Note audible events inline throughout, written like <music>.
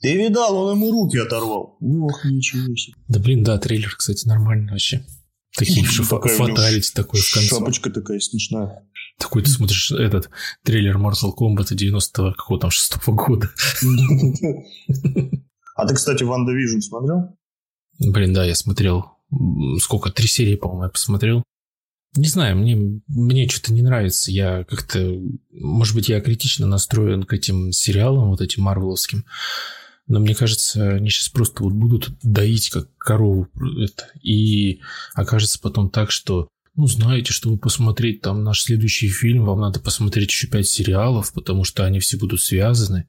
Ты видал, он ему руки оторвал. Ох, ничего себе. Да блин, да, трейлер, кстати, нормальный вообще. Такие fatality такой в конце. Шапочка такая смешная. Такой ты смотришь этот трейлер Mortal Kombat 90 какого там шестого года. А ты, кстати, WandaVision смотрел? Блин, да, я смотрел. Сколько? Три серии, по-моему, я посмотрел. Не знаю, мне, мне что-то не нравится. Я как-то... Может быть, я критично настроен к этим сериалам, вот этим марвеловским. Но мне кажется, они сейчас просто вот будут доить как корову. Это, и окажется потом так, что ну, знаете, чтобы посмотреть там наш следующий фильм, вам надо посмотреть еще пять сериалов, потому что они все будут связаны.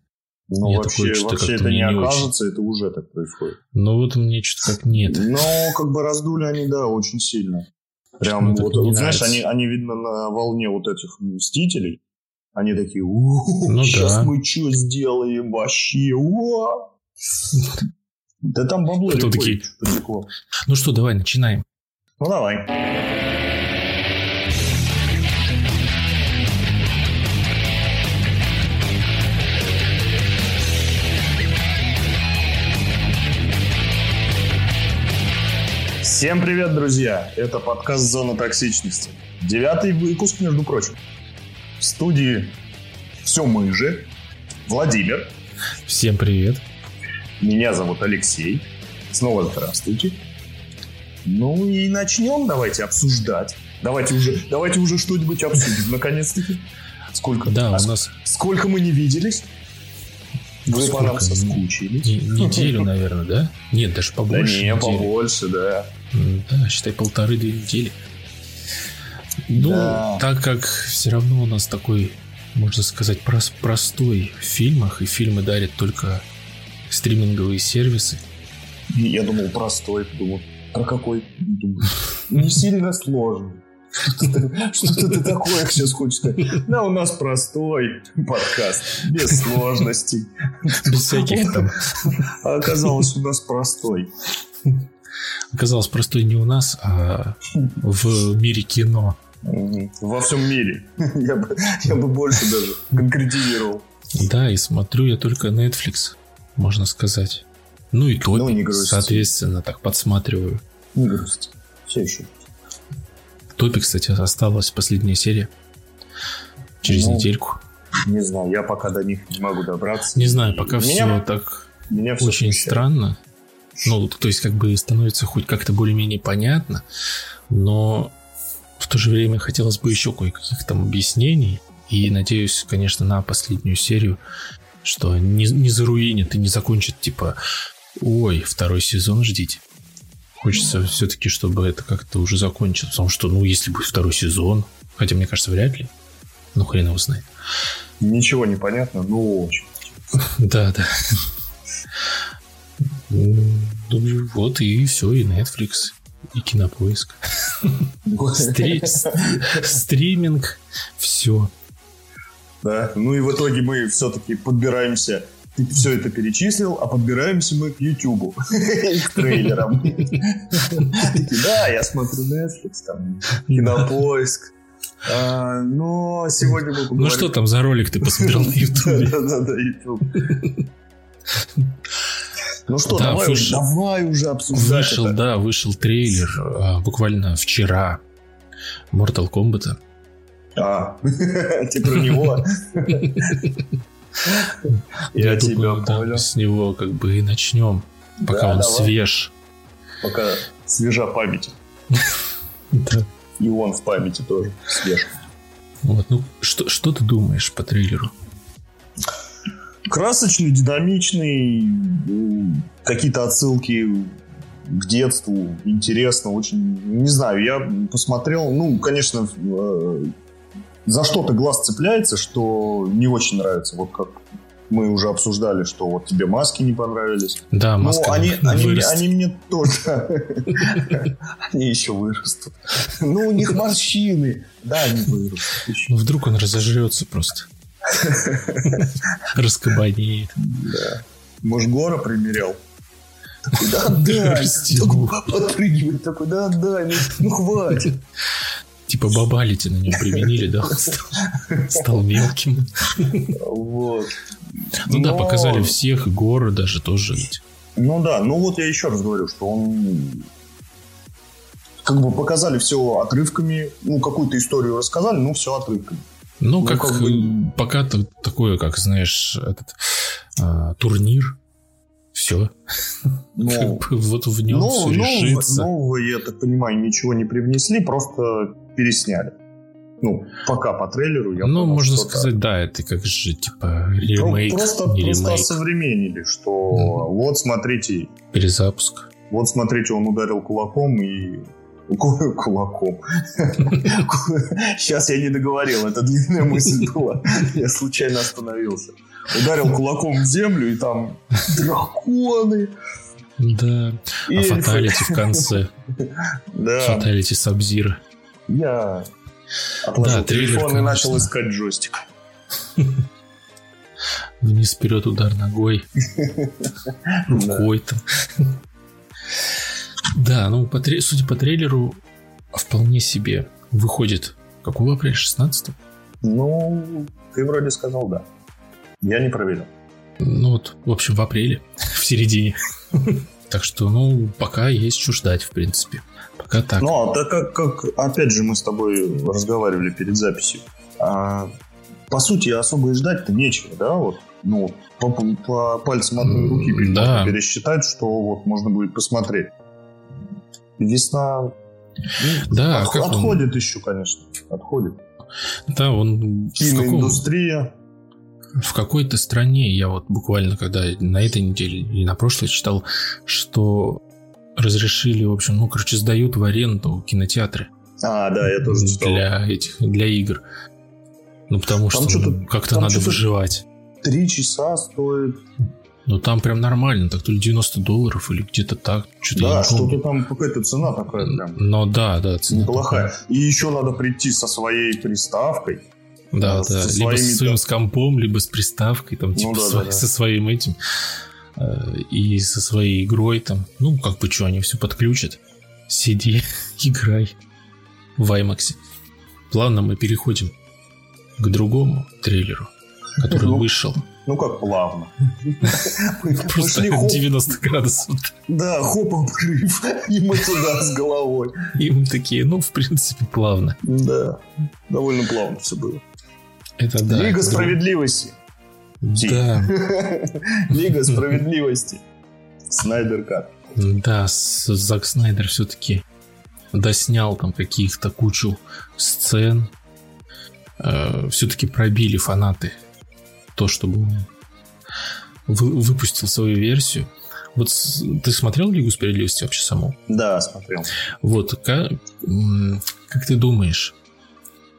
Ну, Мне вообще, такое вообще это мне не не очень. окажется, это уже так происходит. Но вот мне что-то как нет. Но как бы раздули они, да, очень сильно. Прям вот, вот знаешь, они, они, видно, на волне вот этих Мстителей. Они такие, «У, Ну сейчас да. мы что сделаем вообще? Уа!» Да там бабло легко такие-. Ну что, давай, начинаем. Ну давай. Всем привет, друзья! Это подкаст «Зона токсичности». Девятый выпуск, между прочим. В студии все мы же. Владимир. Всем привет. Меня зовут Алексей. Снова здравствуйте. Ну и начнем давайте обсуждать. Давайте уже, давайте уже что-нибудь обсудим, наконец-таки. Сколько? Да, а у нас сколько мы не виделись? Вы по нам Сколько? соскучились. не- неделю, <laughs> наверное, да? Нет, даже Да побольше. не, недели. побольше, да. Да, считай, полторы-две недели. Ну, Да. так как все равно у нас такой, можно сказать, прос- простой в фильмах, и фильмы дарят только стриминговые сервисы. Я думал простой, думал, про какой? Не сильно сложный. Что-то что-то ты такое сейчас хочешь. Да, у нас простой подкаст, без сложностей. Без всяких там. А оказалось, у нас простой. Оказалось, простой не у нас, а в мире кино. Во всем мире. Я бы, я бы больше даже конкретизировал. Да, и смотрю я только Netflix, можно сказать. Ну и Ну, Топик, не грусти. соответственно, так подсматриваю. Не грусти. Все еще. Топик, кстати, осталась последняя серия. Через Ну, недельку. Не знаю, я пока до них не могу добраться. Не знаю, пока Меня- все так Меня всё очень смущает. странно. Ну, то есть, как бы становится хоть как-то более-менее понятно, но в то же время хотелось бы еще кое-каких там объяснений. И надеюсь, конечно, на последнюю серию, что не, не заруинит и не закончит, типа, ой, второй сезон ждите. Хочется все-таки, чтобы это как-то уже закончилось. Потому что, ну, если будет второй сезон, хотя, мне кажется, вряд ли. Ну, хрен его знает. Ничего не понятно, но очень. <laughs> Да, да. М, ну, Вот и все, и Netflix, и Кинопоиск. <laughs> Стриминг, все. Да. Ну и в итоге мы все-таки подбираемся. Ты все это перечислил, а подбираемся мы к Ютубу. И <laughs> к трейлерам. Да, я смотрю Netflix, там, Кинопоиск. А, Но сегодня мы. Ну что там за ролик ты посмотрел на <laughs> Ютубе? Да-да-да, YouTube. Ну что, Да, давай, слушай, уже- давай уже обсуждать Вышел, это. да, вышел трейлер а, буквально вчера Mortal Kombat. А, <laughs> ты про него? Я тебя понял. С него как бы и начнем, пока он свеж. Пока свежа память. <laughs> И он в памяти тоже свеж. Вот, ну, что, что ты думаешь по трейлеру? Красочный, динамичный, какие-то отсылки к детству, интересно, очень, не знаю, я посмотрел, ну, конечно, э, за что-то глаз цепляется, что не очень нравится, вот как мы уже обсуждали, что вот тебе маски не понравились. Да, Ну, маска они, <laughs> они, вырастет. они мне тоже. <laughs> Они еще вырастут. Ну, у них морщины. Да, они вырастут. Ну, вдруг он разожрется просто. Раскабанеет. Да. Может, Гора примерял? <laughs> Такой, да. Такой подпрыгивает. Такой, да, да, ну, ну хватит. Типа бабалити на нем применили, да? <laughs> Стал, мелким. Вот. Ну да, показали всех, горы даже тоже. Ну да, ну вот я еще раз говорю, что он как бы показали все отрывками, ну какую-то историю рассказали, ну все отрывками. Ну, ну как, как бы... пока такое, как знаешь, этот а, турнир, все. Ну, вот в нем ну, все решится. Нового, я так понимаю, ничего не привнесли, просто пересняли. Ну, пока по трейлеру я Ну, понял, можно сказать, да, это как же, типа, ремейк, Просто, не просто ремейк. современнили, что mm. вот, смотрите... Перезапуск. Вот, смотрите, он ударил кулаком и... <laughs> Кулаком. <laughs> Сейчас я не договорил, это длинная мысль была. Я случайно остановился. Ударил <laughs> кулаком в землю, и там драконы. Да. А фаталити в конце. Да. Фаталити Сабзира. Я Отложил да, телефон трейлер, и начал искать джойстик. Вниз вперед удар ногой. <laughs> Рукой там. Да, ну, по, судя по трейлеру, вполне себе выходит. Какого апреля? 16 Ну, ты вроде сказал да. Я не проверил. Ну вот, в общем, в апреле, <laughs> в середине. Так что, ну, пока есть что ждать, в принципе. Пока так. Ну, а так как, как, опять же, мы с тобой разговаривали перед записью. А, по сути, особо и ждать-то нечего, да? Вот, ну, по, по пальцам одной руки да. пересчитать, что вот можно будет посмотреть. Весна ну, да, от, отходит он... еще, конечно. Отходит. Да, он... Киноиндустрия в какой-то стране, я вот буквально когда на этой неделе или на прошлой читал, что разрешили, в общем, ну, короче, сдают в аренду кинотеатры. А, да, я тоже читал. Для этих, для игр. Ну, потому там что ну, как-то надо выживать. Три часа стоит. Ну, там прям нормально, так то ли 90 долларов или где-то так. Что-то да, что-то там какая-то цена такая прям. Ну, да, да, цена Неплохая. Такая. И еще надо прийти со своей приставкой. Да, да, да. либо с своим с компом, либо с приставкой, там, ну, типа, да, со, да, да. со своим этим. Э, и со своей игрой там. Ну, как бы что, они все подключат. Сиди, <laughs> играй в IMAX. Плавно мы переходим к другому трейлеру, который ну, вышел. Ну как плавно? <laughs> Просто 90 градусов. Да, хоп, обрыв. И мы туда с головой. И мы такие, ну, в принципе, плавно. Да, довольно плавно все было. Это да. Лига справедливости. Да. <laughs> Лига справедливости. Снайдер Кат. Да, Зак Снайдер все-таки доснял там каких-то кучу сцен. Э, все-таки пробили фанаты то, чтобы он выпустил свою версию. Вот ты смотрел Лигу справедливости вообще саму? Да, смотрел. Вот, как, как ты думаешь,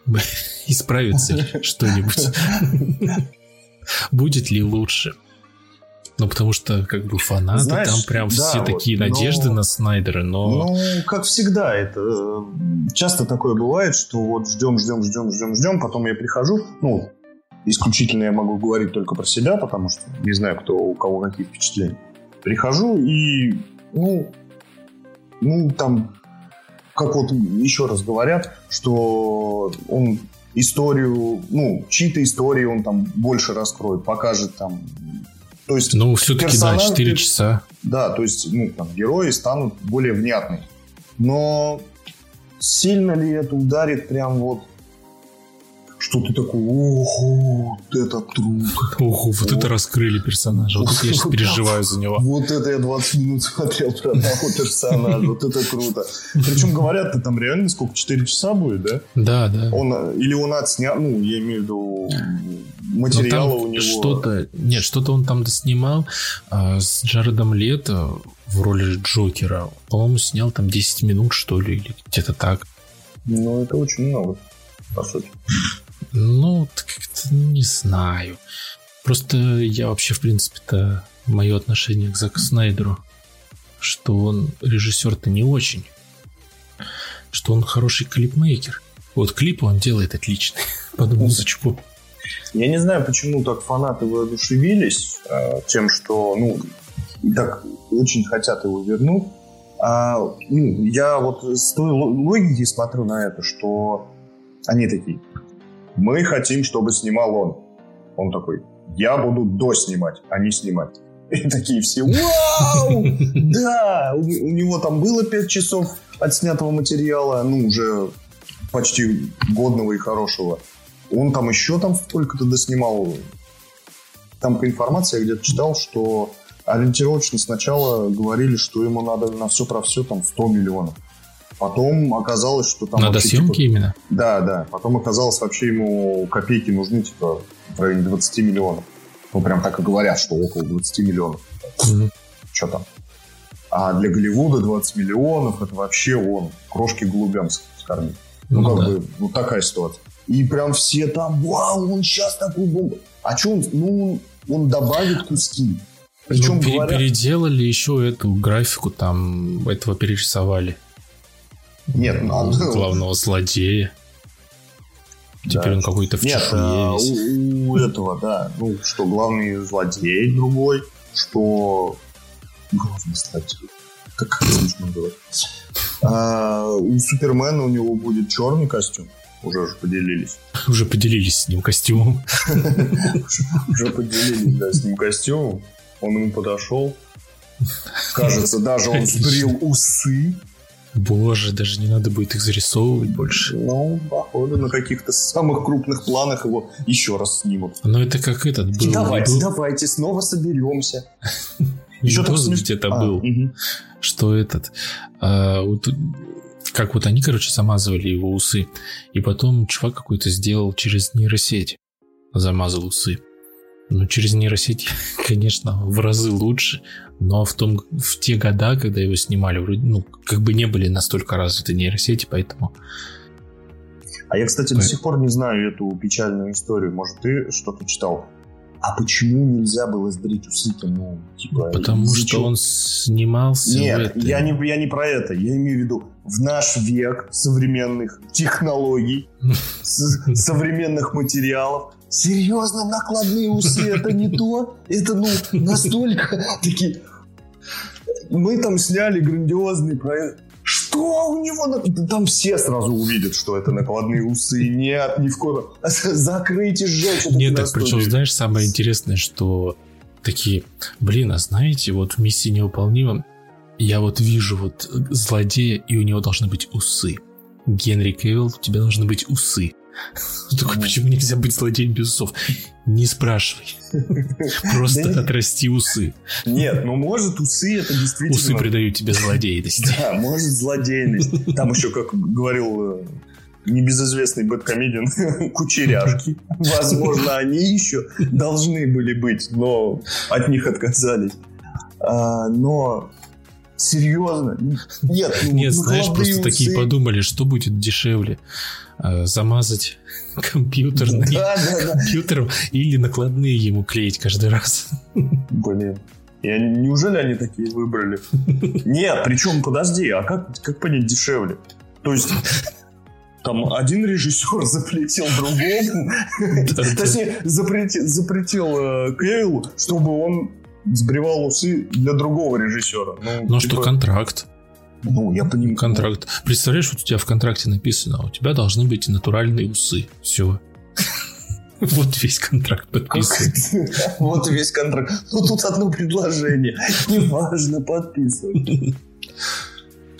<laughs> исправится что-нибудь? будет ли лучше. Ну, потому что, как бы, фанаты Знаешь, там прям да, все вот, такие надежды но, на Снайдера, но... Ну, как всегда, это э, часто такое бывает, что вот ждем, ждем, ждем, ждем, ждем, потом я прихожу, ну, исключительно я могу говорить только про себя, потому что не знаю, кто у кого какие впечатления. Прихожу и, ну, ну, там, как вот еще раз говорят, что он историю, ну, чьи-то истории он там больше раскроет, покажет там. То есть, ну, все-таки, да, 4 часа. Да, то есть, ну, там, герои станут более внятны. Но сильно ли это ударит прям вот что ты такой, ого, вот это труд. Ого, вот, вот это раскрыли персонажа. Вот я сейчас переживаю за него. Вот это я 20 минут смотрел про одного персонажа. Вот это круто. Причем говорят, ты там реально сколько, 4 часа будет, да? Да, да. Он, или он отснял, ну, я имею в виду материала у него. Что-то, нет, что-то он там доснимал а, с Джаредом Лето в роли Джокера. По-моему, снял там 10 минут, что ли, или где-то так. Ну, это очень много, по сути. Ну, как-то не знаю. Просто я вообще, в принципе-то, мое отношение к Заку Снайдеру, что он режиссер-то не очень. Что он хороший клипмейкер. Вот клипы он делает отлично <laughs> под музычку. Я не знаю, почему так фанаты воодушевились э, тем, что, ну, так очень хотят его вернуть. А, ну, я вот с той логики смотрю на это, что они такие, мы хотим, чтобы снимал он. Он такой, я буду до снимать, а не снимать. И такие все, вау, <laughs> да, у, у него там было 5 часов отснятого материала, ну, уже почти годного и хорошего. Он там еще там столько-то доснимал. Там по информации я где-то читал, что ориентировочно сначала говорили, что ему надо на все про все там 100 миллионов. Потом оказалось, что там... Надо съемки типа, именно? Да, да. Потом оказалось, вообще ему копейки нужны, типа, в районе 20 миллионов. Ну, прям так и говорят, что около 20 миллионов. Mm-hmm. Что там? А для Голливуда 20 миллионов это вообще он крошки голубям скормить. Ну, ну, как да. бы, вот такая ситуация. И прям все там, вау, он сейчас такой бомбу. А что он, ну, он добавит куски. Причем ну, говоря... переделали еще эту графику, там, этого перерисовали. Нет, надо. Главного злодея. Теперь да. он какой-то в Нет, а, у, у этого, да. Ну, что главный злодей другой, что главный злодей. Как смешно говорить. А, у Супермена у него будет черный костюм. Уже уже поделились. Уже поделились с ним костюмом. <laughs> Уже поделились, да, с ним костюмом. Он ему подошел. Кажется, даже он сбрил усы. Боже, даже не надо будет их зарисовывать больше. Ну, походу, на каких-то самых крупных планах его еще раз снимут. Ну, это как этот был. Давайте, был... давайте, снова соберемся. <laughs> Еще так где-то а, был, что этот... А, как вот они, короче, замазывали его усы, и потом чувак какой-то сделал через нейросеть, замазал усы. Ну, через нейросеть, <laughs> конечно, в разы лучше, но в, том, в те года, когда его снимали, вроде, ну, как бы не были настолько развиты нейросети, поэтому... А я, кстати, до сих пор не знаю эту печальную историю. Может, ты что-то читал? А почему нельзя было сбрить усы-то? Ну, типа, Потому что чего? он снимался Нет, я не, я не про это. Я имею в виду, в наш век современных технологий, <laughs> современных материалов, серьезно, накладные усы, это не то? Это, ну, настолько такие... Мы там сняли грандиозный проект. Что у него? Там все сразу увидят, что это накладные усы. Нет, ни в коем... Закройте, сжечь. Нет, так причем, знаешь, самое интересное, что такие, блин, а знаете, вот в миссии невыполнима я вот вижу вот злодея, и у него должны быть усы. Генри Кевилл, у тебя должны быть усы. <laughs> Такой, почему нельзя быть злодеем без усов? Не спрашивай. <laughs> Просто отрасти усы. Нет, ну может усы это действительно... Усы придают тебе злодейность. <laughs> Да, может злодейность. Там еще, как говорил э, небезызвестный бэткомедиан кучеряшки. Возможно, они еще должны были быть, но от них отказались. А, но серьезно? Нет, ну, Нет, ну, знаешь, просто усы. такие подумали, что будет дешевле. Э, замазать <laughs> компьютерный да, да, да. компьютером или накладные ему клеить каждый раз. Блин. Я, неужели они такие выбрали? Нет, причем, подожди, а как, как понять дешевле? То есть, там один режиссер <laughs> запретил другому, точнее, запретил, запретил э, Кейлу, чтобы он сбривал усы для другого режиссера. Ну, ну типа... что, контракт. Ну, я понимаю. Контракт. Представляешь, вот у тебя в контракте написано, у тебя должны быть натуральные усы. Все. <laughs> Вот весь контракт подписан. <laughs> Вот весь контракт. Ну, тут одно предложение. Неважно, подписывай.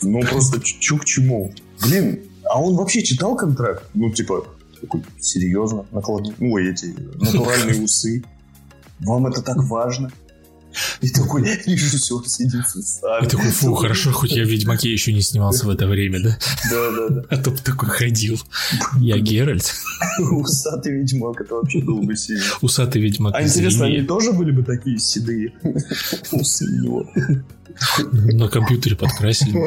Ну, просто чу к чему. Блин, а он вообще читал контракт? Ну, типа, такой, серьезно, накладные, ой, эти натуральные усы. Вам это так важно? И такой режиссер сидит с усами. И такой, фу, хорошо, хоть я в Ведьмаке еще не снимался в это время, да? Да, да, да. А то бы такой ходил. Я Геральт. Усатый Ведьмак, это вообще был бы сильно. Усатый Ведьмак. А интересно, они тоже были бы такие седые? Усы него. На компьютере подкрасили.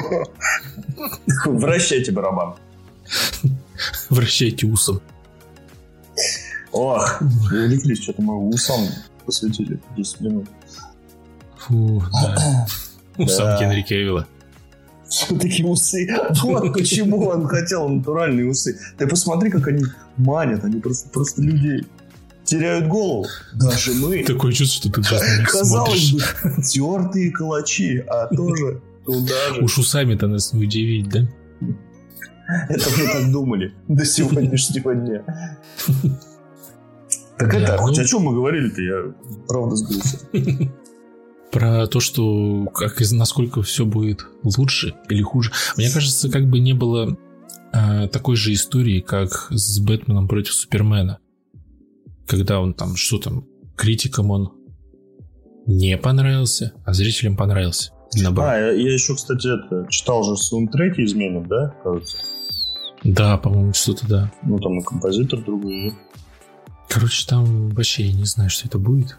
Вращайте барабан. Вращайте усом. Ох, увлеклись, что-то мы усам посвятили 10 минут. Фу, да. Усам Генри Кевилла. Все-таки усы. Вот почему он хотел натуральные усы. Ты посмотри, как они манят. Они просто, просто людей теряют голову. Даже мы. Такое чувство, что ты сейчас на них Казалось бы, тертые калачи, а тоже туда же. Уж усами-то нас не удивить, да? Это мы так думали до сегодняшнего дня. Так это, ну... хоть о чем мы говорили-то, я правда сбился. Про то, что как из насколько все будет лучше или хуже. Мне кажется, как бы не было э, такой же истории, как с Бэтменом против Супермена. Когда он там, что там, критикам он не понравился, а зрителям понравился. Наоборот. А, я, я еще, кстати, это, читал же саундтреки изменят, да, кажется? Да, по-моему, что-то да. Ну, там и композитор другой? Короче, там вообще я не знаю, что это будет.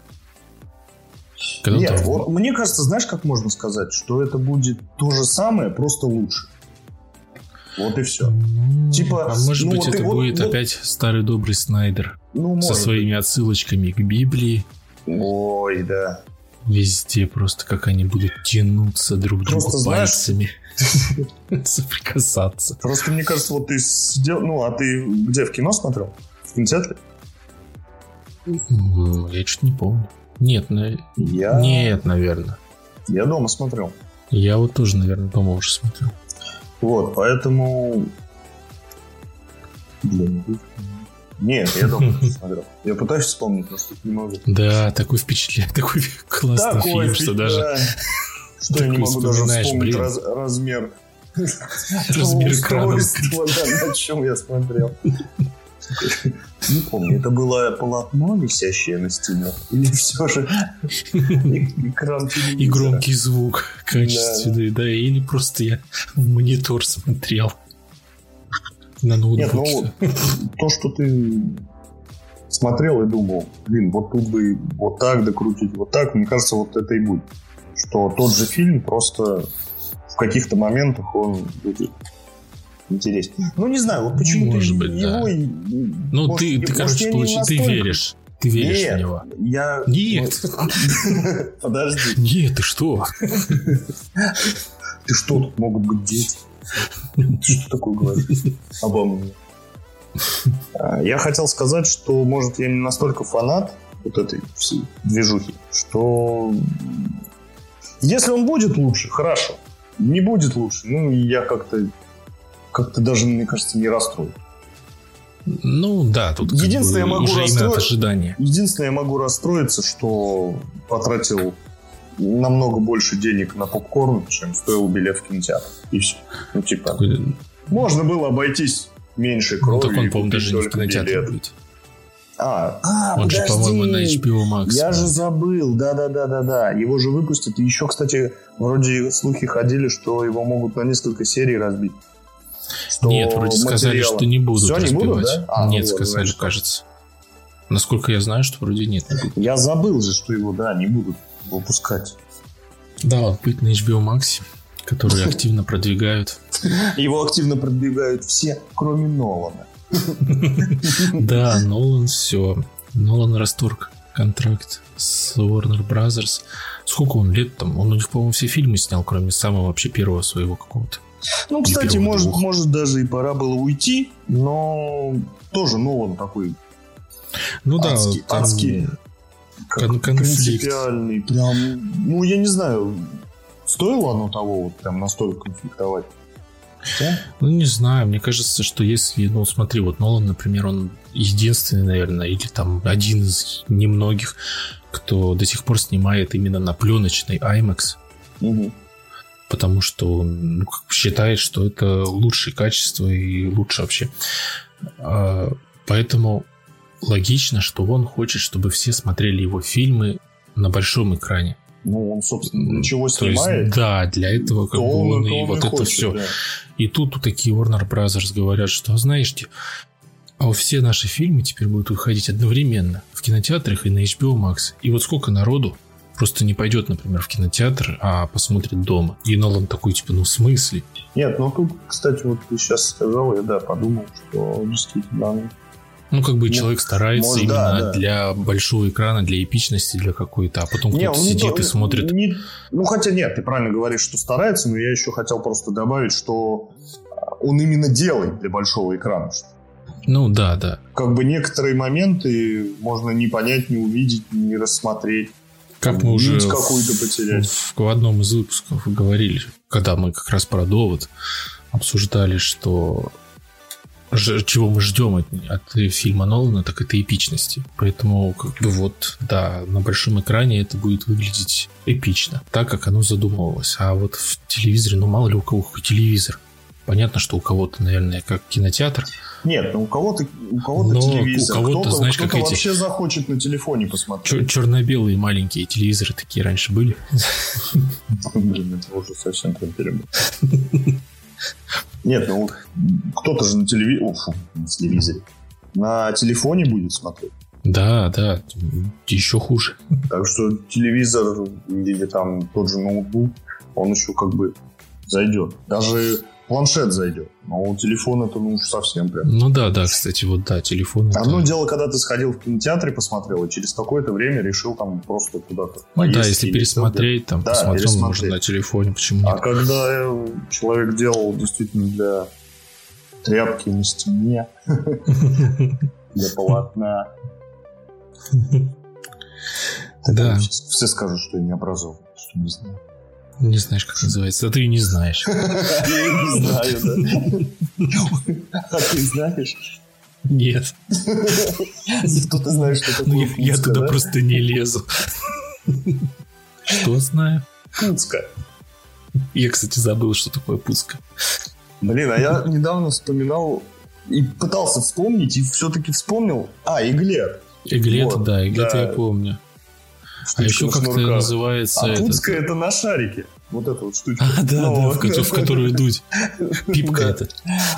Когда Нет, вот, мне кажется, знаешь, как можно сказать, что это будет то же самое, просто лучше. Вот и все. Ну, типа, а может ну, быть, вот это будет вот, опять старый добрый Снайдер ну, со своими быть. отсылочками к Библии. Ой, да. Везде просто как они будут тянуться друг к другу пальцами. <laughs> Соприкасаться. Просто мне кажется, вот ты сидел... Ну, а ты где, в кино смотрел? В кинотеатре? Я что-то не помню. Нет, на... я... нет, наверное. Я дома смотрел. Я вот тоже, наверное, дома уже смотрел. Вот, поэтому... Блин, нет, я дома <laughs> смотрел. Я пытаюсь вспомнить, но что-то не могу. Да, такой впечатление, такой <laughs> классный такой фильм, что даже... Что я не могу даже вспомнить раз, размер <laughs> Размер экрана. на чем я смотрел. <laughs> Не помню, это было полотно, висящее на стене? Или все же экран? И громкий звук качественный, да, да или просто я в монитор смотрел на ноутбуке. Нет, ну, то, что ты смотрел и думал, блин, вот тут бы вот так докрутить, вот так, мне кажется, вот это и будет. Что тот же фильм просто в каких-то моментах он будет интереснее. Ну, не знаю, вот почему может ты быть, его... Да. Ну, может, ты, ты короче, получи, ты веришь. Ты веришь Нет, в него? Я... Нет. <laughs> Подожди. Нет, ты что? Ты что, тут могут быть дети? Ты что такое говоришь обо мне? А, я хотел сказать, что, может, я не настолько фанат вот этой всей движухи, что если он будет лучше, хорошо. Не будет лучше, ну, я как-то как-то даже, мне кажется, не расстроен. Ну да, тут Единственное, как бы я могу уже расстро... от ожидания. Единственное, я могу расстроиться, что потратил намного больше денег на попкорн, чем стоил билет в кинотеатр. И все. Ну, типа, Такой... можно было обойтись меньше крови. Ну, так он, по-моему, даже не в кинотеатре будет. А, а он подожди. же, по-моему, на HBO Max. Я же забыл, да-да-да-да-да. Его же выпустят. И еще, кстати, вроде слухи ходили, что его могут на несколько серий разбить. Что Нет, вроде материала... сказали, что не будут Все, разбивать. Не будут, да? а, нет, ну, сказали, значит, кажется. Насколько я знаю, что вроде нет. Не будут. Я забыл же, что его, да, не будут выпускать. Да, он будет на HBO Max, который <laughs> активно продвигают. Его активно продвигают все, кроме Нолана. <laughs> Да, Нолан все. Нолан расторг контракт с Warner Brothers. Сколько он лет там? Он у них, по-моему, все фильмы снял, кроме самого вообще первого своего какого-то. Ну, кстати, может, может даже и пора было уйти, но тоже Нолан такой ну да, адский, там адский кон- принципиальный. Прям, ну, я не знаю, стоило оно того вот прям настолько конфликтовать? Да? Ну, не знаю, мне кажется, что если, ну, смотри, вот Нолан, например, он единственный, наверное, или там один из немногих, кто до сих пор снимает именно на пленочный IMAX. Угу потому что он ну, считает, что это лучшее качество и лучше вообще. А, поэтому логично, что он хочет, чтобы все смотрели его фильмы на большом экране. Ну, он, собственно, чего снимает. Есть, да, для этого как бы он, он и вот это хочет, все. Да. И тут такие Warner Brothers говорят, что, знаете, а все наши фильмы теперь будут выходить одновременно в кинотеатрах и на HBO Max. И вот сколько народу просто не пойдет, например, в кинотеатр, а посмотрит дома. И Нолан такой, типа, ну в смысле? Нет, ну тут, кстати, вот ты сейчас сказал, я, да, подумал, что действительно ну, как бы ну, человек старается может, именно да, да. для большого экрана, для эпичности, для какой-то, а потом кто-то сидит то, и смотрит. Не, ну, хотя нет, ты правильно говоришь, что старается, но я еще хотел просто добавить, что он именно делает для большого экрана. Ну, да, да. Как бы некоторые моменты можно не понять, не увидеть, не рассмотреть. Как мы уже какую-то потерять. В, в одном из выпусков говорили, когда мы как раз про довод обсуждали, что чего мы ждем от, от фильма Нолана, так это эпичности. Поэтому, как бы вот, да, на большом экране это будет выглядеть эпично, так как оно задумывалось. А вот в телевизоре, ну мало ли у кого какой телевизор. Понятно, что у кого-то, наверное, как кинотеатр. Нет, ну у кого-то у кого-то Но телевизор, у кого-то, кто-то, знаешь, кто-то как вообще эти... захочет на телефоне посмотреть. черно-белые маленькие телевизоры такие раньше были. Блин, это уже совсем прям Нет, ну кто-то же на телевизоре, на телевизоре, на телефоне будет смотреть. Да, да, еще хуже. Так что телевизор или там тот же ноутбук, он еще как бы зайдет. Даже планшет зайдет. Но у телефона это ну уж совсем прям. Ну да, да, кстати, вот да, телефон. Одно это... дело, когда ты сходил в кинотеатр и посмотрел, и через какое-то время решил там просто куда-то Ну да, если пересмотреть, там, да, посмотрел, пересмотреть. можно на телефоне, почему А нет? когда человек делал действительно для тряпки на стене, <laughs> для полотна. <laughs> Да. Все скажут, что я не образован, что не знаю. Не знаешь, как называется. А ты не знаешь. <laughs> Я не знаю, да. А ты знаешь? Нет. Зато ты знаешь, что такое ну, Я туда просто не лезу. Что знаю? Пуцка. Я, кстати, забыл, что такое пуцка. Блин, а я недавно вспоминал и пытался вспомнить, и все-таки вспомнил. А, Иглет. Иглет, вот, да, Иглет да. я помню. А еще как-то называется... А этот... это на шарике. Вот эта вот штучка. А, да, да, в, в которую <laughs> дуть. Пипка это.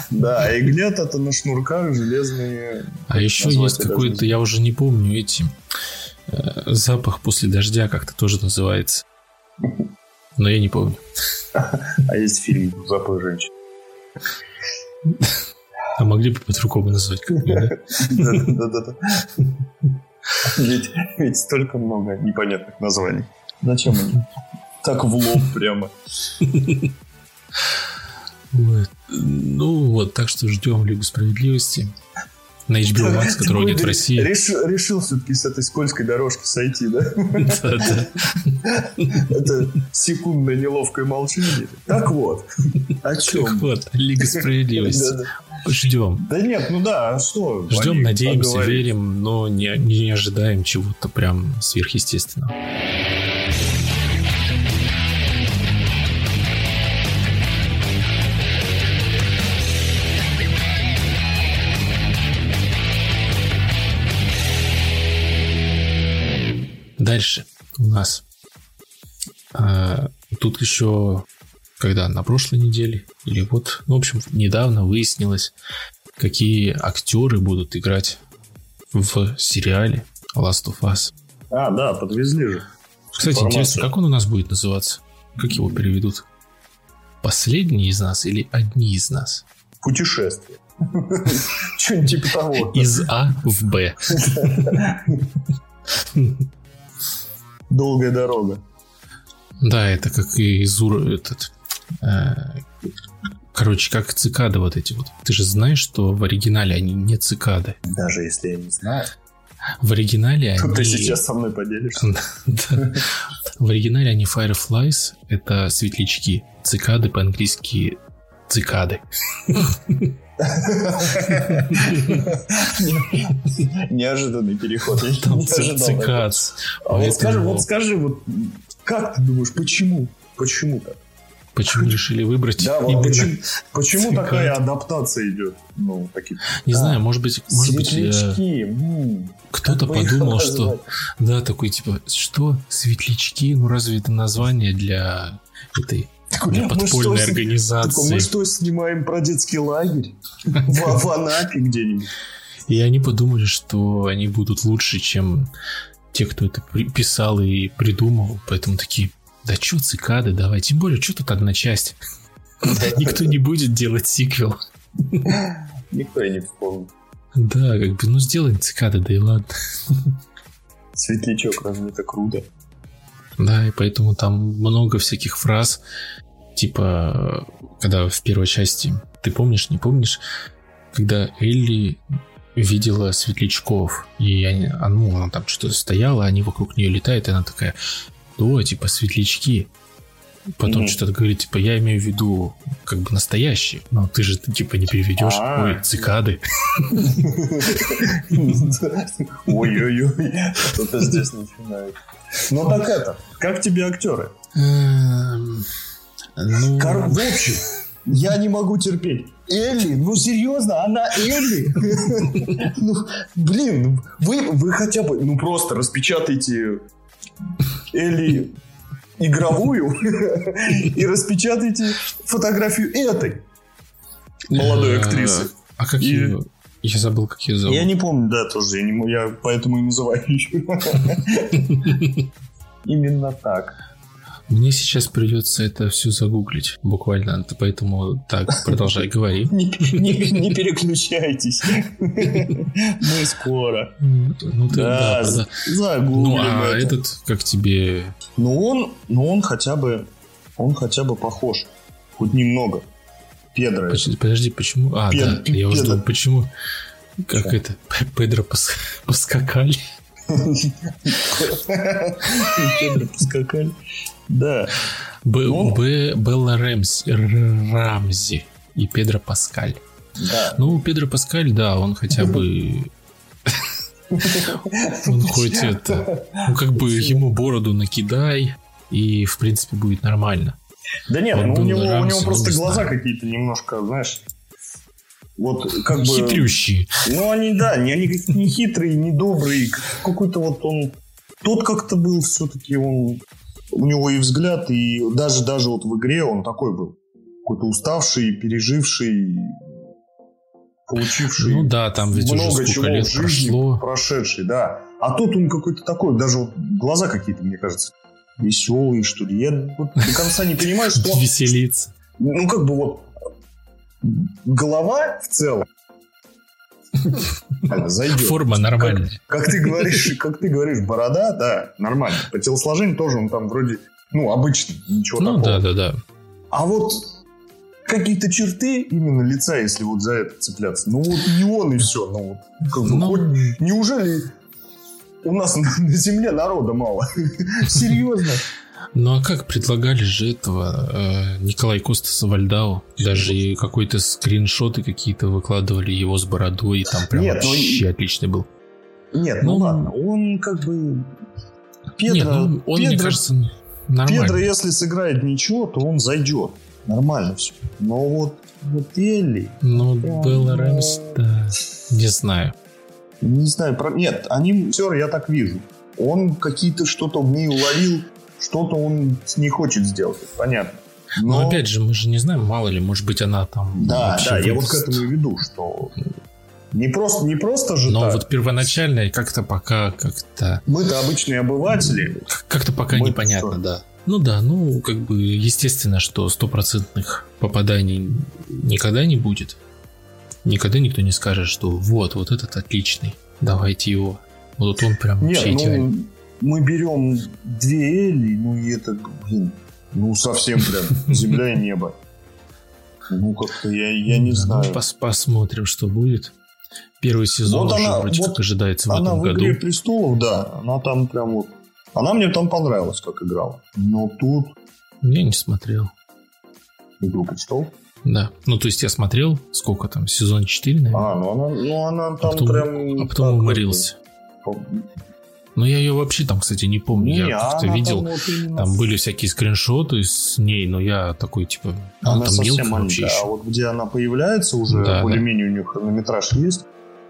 Да, а иглет это на шнурках железные. А еще есть какой-то, я уже не помню, эти э, запах после дождя как-то тоже называется. Но я не помню. А есть фильм «Запах женщин». А могли бы по-другому назвать Да-да-да. <laughs> Ведь, ведь столько много непонятных названий. Зачем они? Так в лоб прямо. Ну вот, так что ждем Лигу Справедливости на HBO Max, которого нет в России. Решил, решил все-таки с этой скользкой дорожки сойти, да? Это секундное неловкое молчание. Так вот, о чем? Так вот, Лига <laughs> Справедливости. Ждем. Да нет, ну да, а что? Ждем, надеемся, верим, но не, не ожидаем чего-то прям сверхъестественного. Дальше у нас э, тут еще когда на прошлой неделе или вот, ну, в общем, недавно выяснилось, какие актеры будут играть в сериале Last of Us. А, да, подвезли же. Кстати, Информацию. интересно, как он у нас будет называться? Как его переведут? Последний из нас или одни из нас? Путешествие. <laughs> Что-нибудь типа того. Из А в Б. Долгая дорога. Да, это как и Зур этот. Э, короче, как цикады вот эти вот. Ты же знаешь, что в оригинале они не цикады. Даже если я не знаю. В оригинале <laughs> они... Ты сейчас со мной поделишься. <laughs> В оригинале они Fireflies, это светлячки. Цикады по-английски цикады. <laughs> Неожиданный переход. Там цикад. А вот скажи, вот скажи, вот как ты думаешь, почему? Почему так? Почему решили выбрать да, именно почему, <laughs> почему такая адаптация идет? Ну, такие, не да. знаю, может быть, может быть, э, кто-то подумал, <laughs> что да, такой типа, что светлячки? Ну разве это название для этой такой, для подпольной что, организации? Такой, мы что снимаем про детский лагерь <laughs> в, в Анапе где-нибудь? И они подумали, что они будут лучше, чем те, кто это писал и придумал, поэтому такие, да чё цикады, давай. Тем более, что тут одна часть? <laughs> Никто не будет делать сиквел. Никто и не вспомнит. Да, как бы, ну сделаем цикады, да и ладно. Светлячок, разве это круто? Да, и поэтому там много всяких фраз, типа, когда в первой части, ты помнишь, не помнишь, когда Элли видела светлячков, и они, а, ну, она там что-то стояла, они вокруг нее летают, и она такая, о, типа светлячки. потом mm-hmm. что-то говорит, типа, я имею в виду как бы настоящий, но ты же типа не переведешь. А-а-а. Ой, цикады. Ой-ой-ой, кто-то здесь начинает. Ну так это, как тебе актеры? Эм, ну... В общем, я не могу терпеть. Элли, ну серьезно, она Элли? Ну, блин, вы, вы хотя бы, ну просто распечатайте Элли игровую и распечатайте фотографию этой молодой э, актрисы. А какие? Я забыл, как ее зовут. Я не помню, да, тоже. Я, не, я поэтому и называю ее. <laughs> Именно так. Мне сейчас придется это все загуглить, буквально, поэтому так, <laughs> продолжай, говори. Не, переключайтесь. Мы скоро. Ну, ты, да, загуглим Ну, а это. этот, как тебе... Ну, он, ну, он хотя бы, он хотя бы похож, хоть немного. Педро. Подожди, почему? А, да, я уже думал, почему... Как это? Педро пос... поскакали. <laughs> <laughs> Педро поскакали. Да. Б, ну, Б, Белла Рэмси, Рамзи и Педро Паскаль. Да. Ну, Педро Паскаль, да, он хотя бы... Он хоть это... Ну, как бы ему бороду накидай, и, в принципе, будет нормально. Да нет, ну, у него, у него просто глаза какие-то немножко, знаешь... Вот как бы... Хитрющие. Ну, они, да, они не хитрые, не добрые. Какой-то вот он... Тот как-то был все-таки, он у него и взгляд, и даже, даже вот в игре он такой был. Какой-то уставший, переживший, получивший ну да, там ведь много чего лет в жизни прошло. прошедший, да. А тут он какой-то такой, даже вот глаза какие-то, мне кажется, веселые, что ли. Я вот до конца не понимаю, <laughs> что... Веселиться. Ну, как бы вот голова в целом Зайдет. Форма нормальная. Как, как ты говоришь, как ты говоришь, борода, да, нормально. По телосложению тоже он там вроде, ну, обычный, ничего ну, такого. Ну, да, да, да. А вот какие-то черты именно лица, если вот за это цепляться, ну, вот не он и все. Ну, вот, как бы, ну... хоть, неужели у нас на, на земле народа мало? <laughs> Серьезно? Ну а как предлагали же этого э, Николай Костас Вальдау? Даже и какой-то скриншоты какие-то выкладывали его с бородой, и там прям Нет, ну вообще ну, отличный был. Нет, ну, ну ладно, он как бы... Педро, Нет, ну, он, Педро, мне кажется, нормально. Педро, если сыграет ничего, то он зайдет. Нормально все. Но вот, вот Элли... Ну, Белла Рэмс, да, не знаю. Не знаю, про... нет, аниматер я так вижу. Он какие-то что-то в ней уловил, что-то он не хочет сделать, понятно. Но... Но опять же, мы же не знаем, мало ли, может быть, она там. Да, да, выйдет. я вот к этому и веду, что не просто, не просто же. Но так. вот первоначально как-то пока как-то. Мы-то обычные обыватели. Как-то пока Мы непонятно, что? да. Ну да, ну как бы естественно, что стопроцентных попаданий никогда не будет. Никогда никто не скажет, что вот, вот этот отличный, давайте его. Вот он прям Нет, вообще ну, идеальный мы берем две Элли, ну и это, блин, ну совсем прям земля и небо. Ну как-то я, я не ну, знаю. Ну, пос посмотрим, что будет. Первый сезон вот уже она, вроде вот как ожидается в она этом в «Игре престолов», да, она там прям вот... Она мне там понравилась, как играла. Но тут... Я не смотрел. «Игру престолов»? Да. Ну, то есть я смотрел, сколько там, сезон 4, наверное. А, ну она, ну, она там а потом, прям... А потом уморился. Но я ее вообще там, кстати, не помню. Не, я как-то видел, там, вот именно... там были всякие скриншоты с ней, но я такой, типа, она, она там совсем вообще еще. А вот где она появляется уже, да, более-менее да. у нее хронометраж есть,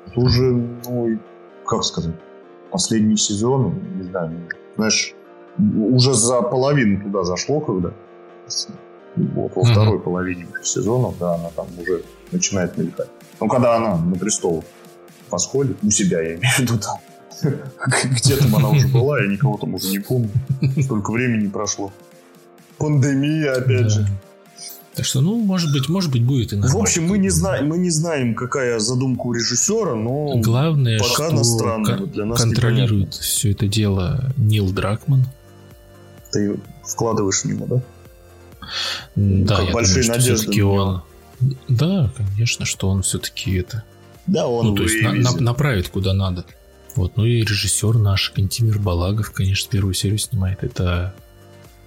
это уже, ну, как сказать, последний сезон, не знаю, знаешь, уже за половину туда зашло, когда вот во mm-hmm. второй половине сезона, да, она там уже начинает мелькать. Ну, когда она на престол восходит, у себя, я имею в виду, там, <laughs> Где там она уже была, я никого там уже не помню. Столько времени прошло. Пандемия, опять же. Так что, ну, может быть, может быть, будет и В общем, мы не знаем, мы не знаем, какая задумка у режиссера, но главное, пока что странно, для нас контролирует все это дело Нил Дракман. Ты вкладываешь в него, да? Да, как я большие думаю, надежды. Он... Да, конечно, что он все-таки это. Да, он. Ну, то есть на, на, направит куда надо. Вот, ну и режиссер наш, Кантимир Балагов, конечно, первую серию снимает. Это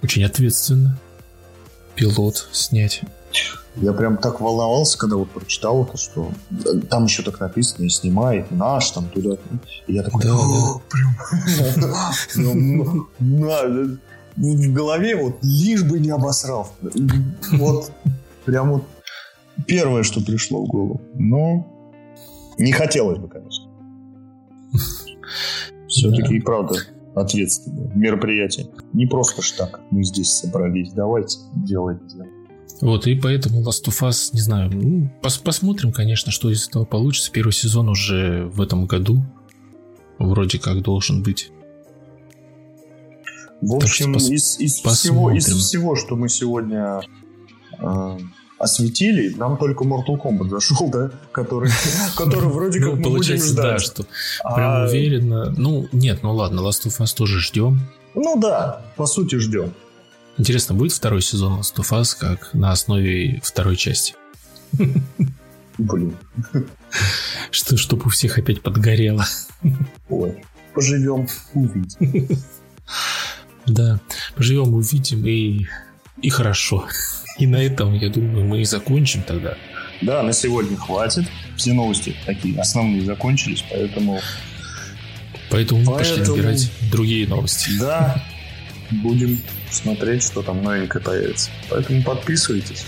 очень ответственно. пилот снять. Я прям так волновался, когда вот прочитал это, что там еще так написано, и снимает наш, там туда. И я такой, Да, «О, прям, <laughs> прям, в голове вот лишь бы не обосрал. Вот прям вот первое, что пришло в голову. Но не хотелось бы, конечно. Все-таки и правда ответственное мероприятие. Не просто ж так мы здесь собрались. Давайте делать дело. Вот, и поэтому Last of Us, не знаю, ну, пос- посмотрим, конечно, что из этого получится. Первый сезон уже в этом году вроде как должен быть. В общем, из, из всего, из всего, что мы сегодня э, осветили, нам только Mortal Kombat зашел, да? Который, <laughs> который вроде как Ну, мы будем получается, да, ждать. что А, прям уверенно. Ну, нет, ну ладно, Last of Us тоже ждем. Ну да, по сути ждем. Интересно, будет второй сезон Last of Us как на основе второй части? <laughs> Блин, Что, чтобы у всех опять подгорело. ой. Поживем, увидим. <laughs> Да, поживем, увидим и, и хорошо. И на этом, я думаю, мы и закончим тогда. Да, на сегодня хватит. Все новости такие основные закончились, поэтому Поэтому мы пошли Поэтому- набирать другие новости. <laughs> да, будем смотреть, что там новенькое появится. Поэтому подписывайтесь,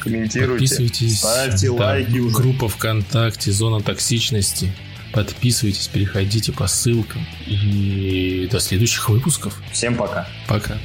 комментируйте, Подписывайтесь. ставьте да, лайки уже. Группа ВКонтакте, зона токсичности. Подписывайтесь, переходите по ссылкам. И до следующих выпусков. Всем пока. Пока.